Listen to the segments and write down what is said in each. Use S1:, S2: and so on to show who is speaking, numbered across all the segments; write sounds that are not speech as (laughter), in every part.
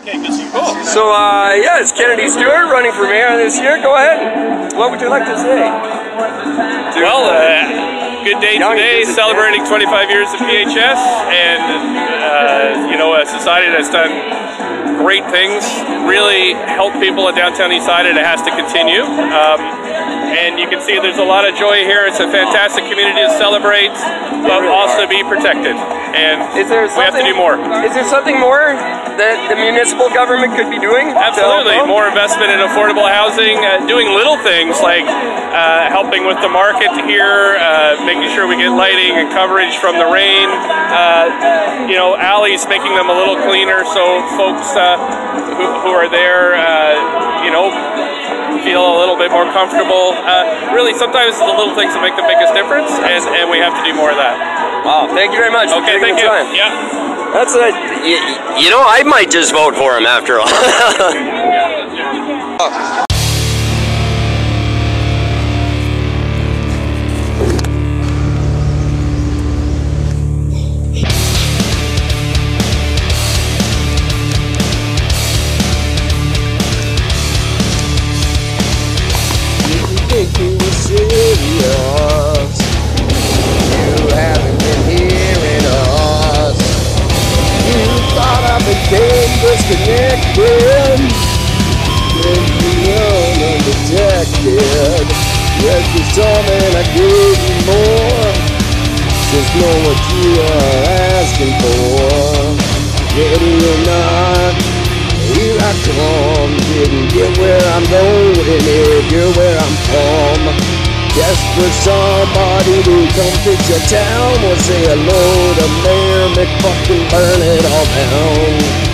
S1: So, uh, yeah, it's Kennedy Stewart running for mayor this year. Go ahead. What would you like to say?
S2: Well, uh, good day
S1: Young
S2: today, celebrating 25 years of PHS, and uh, you know, a society that's done great things, really helped people at downtown Eastside, and it has to continue. Um, and you can see there's a lot of joy here. It's a fantastic community to celebrate, but also be protected. And
S1: Is there
S2: we have to do more.
S1: Is there something more that the municipal government could be doing?
S2: Absolutely, more investment in affordable housing, uh, doing little things like uh, helping with the market here, uh, making sure we get lighting and coverage from the rain. Uh, you know, alleys, making them a little cleaner so folks uh, who, who are there, uh, you know, feel a little bit more comfortable. Uh, really, sometimes it's the little things that make the biggest difference, and, and we have to do more of that.
S1: Wow, thank you very much.
S2: Okay, thank you.
S1: time.
S2: Yeah.
S1: That's it.
S3: You, you know, I might just vote for him after all. (laughs)
S4: undetected. Yes, you saw me and I gave you more. Just know what you are asking for. Ready or not, here I come, didn't get where I'm going if you're where I'm from. For somebody to come fix your town or say hello to Mayor McFucking burn it all down.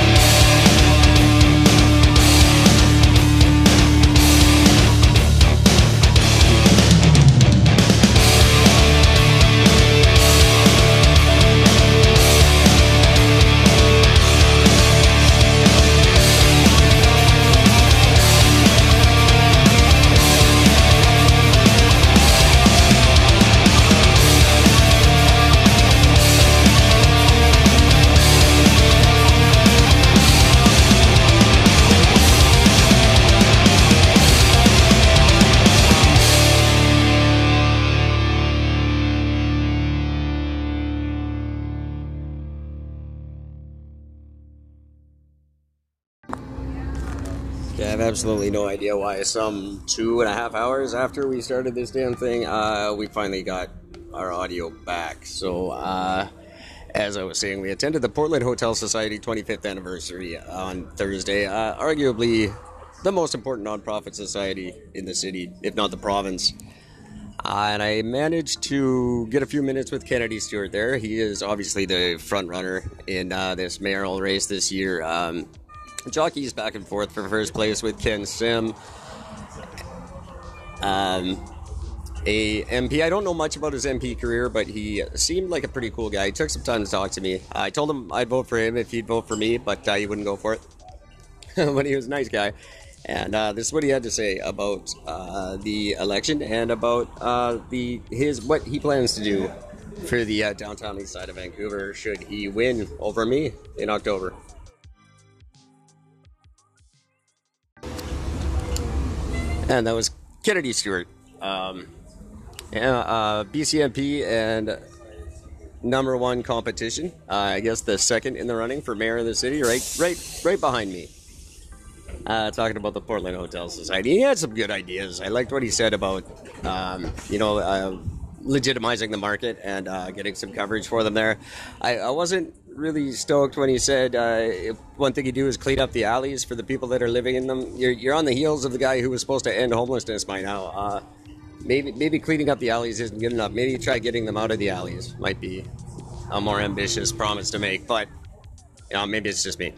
S4: Yeah, I have absolutely no idea why. Some two and a half hours after we started this damn thing, uh, we finally got our audio back. So, uh, as I was saying, we attended the Portland Hotel Society 25th anniversary on Thursday. Uh, arguably the most important nonprofit society in the city, if not the province. Uh, and I managed to get a few minutes with Kennedy Stewart there. He is obviously the front runner in uh, this mayoral race this year. Um, jockeys back and forth for first place with Ken Sim. Um, a MP. I don't know much about his MP career, but he seemed like a pretty cool guy. He took some time to talk to me. I told him I'd vote for him if he'd vote for me, but uh, he wouldn't go for it. (laughs) but he was a nice guy. And uh, this is what he had to say about uh, the election and about uh, the his what he plans to do for the uh, downtown east side of Vancouver should he win over me in October. And that was Kennedy Stewart. Um, uh, BCMP and number one competition. Uh, I guess the second in the running for mayor of the city, right, right, right behind me. Uh, talking about the Portland Hotel Society, he had some good ideas. I liked what he said about, um, you know, uh, legitimizing the market and uh, getting some coverage for them there. I, I wasn't really stoked when he said uh, one thing you do is clean up the alleys for the people that are living in them. You're, you're on the heels of the guy who was supposed to end homelessness by now. Uh, maybe maybe cleaning up the alleys isn't good enough. Maybe try getting them out of the alleys might be a more ambitious promise to make. But you know, maybe it's just me.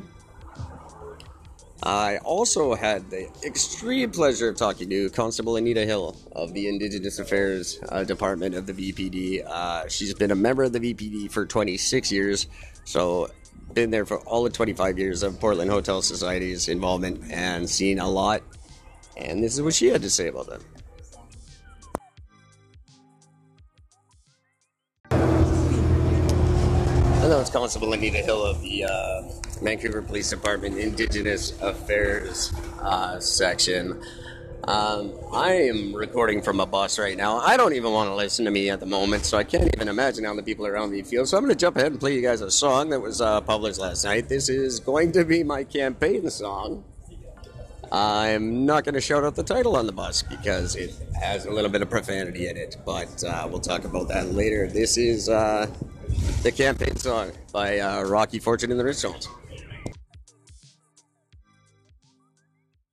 S4: I also had the extreme pleasure of talking to Constable Anita Hill of the Indigenous Affairs uh, Department of the VPD. Uh, she's been a member of the VPD for 26 years, so been there for all the 25 years of Portland Hotel Society's involvement and seen a lot. And this is what she had to say about. And that was Constable Anita Hill of the uh, Vancouver Police Department Indigenous Affairs uh, section. Um, I am recording from a bus right now. I don't even want to listen to me at the moment, so I can't even imagine how the people around me feel. So I'm going to jump ahead and play you guys a song that was uh, published last night. This is going to be my campaign song. I'm not going to shout out the title on the bus because it has a little bit of profanity in it, but uh, we'll talk about that later. This is uh, the campaign song by uh, Rocky Fortune and the Rich.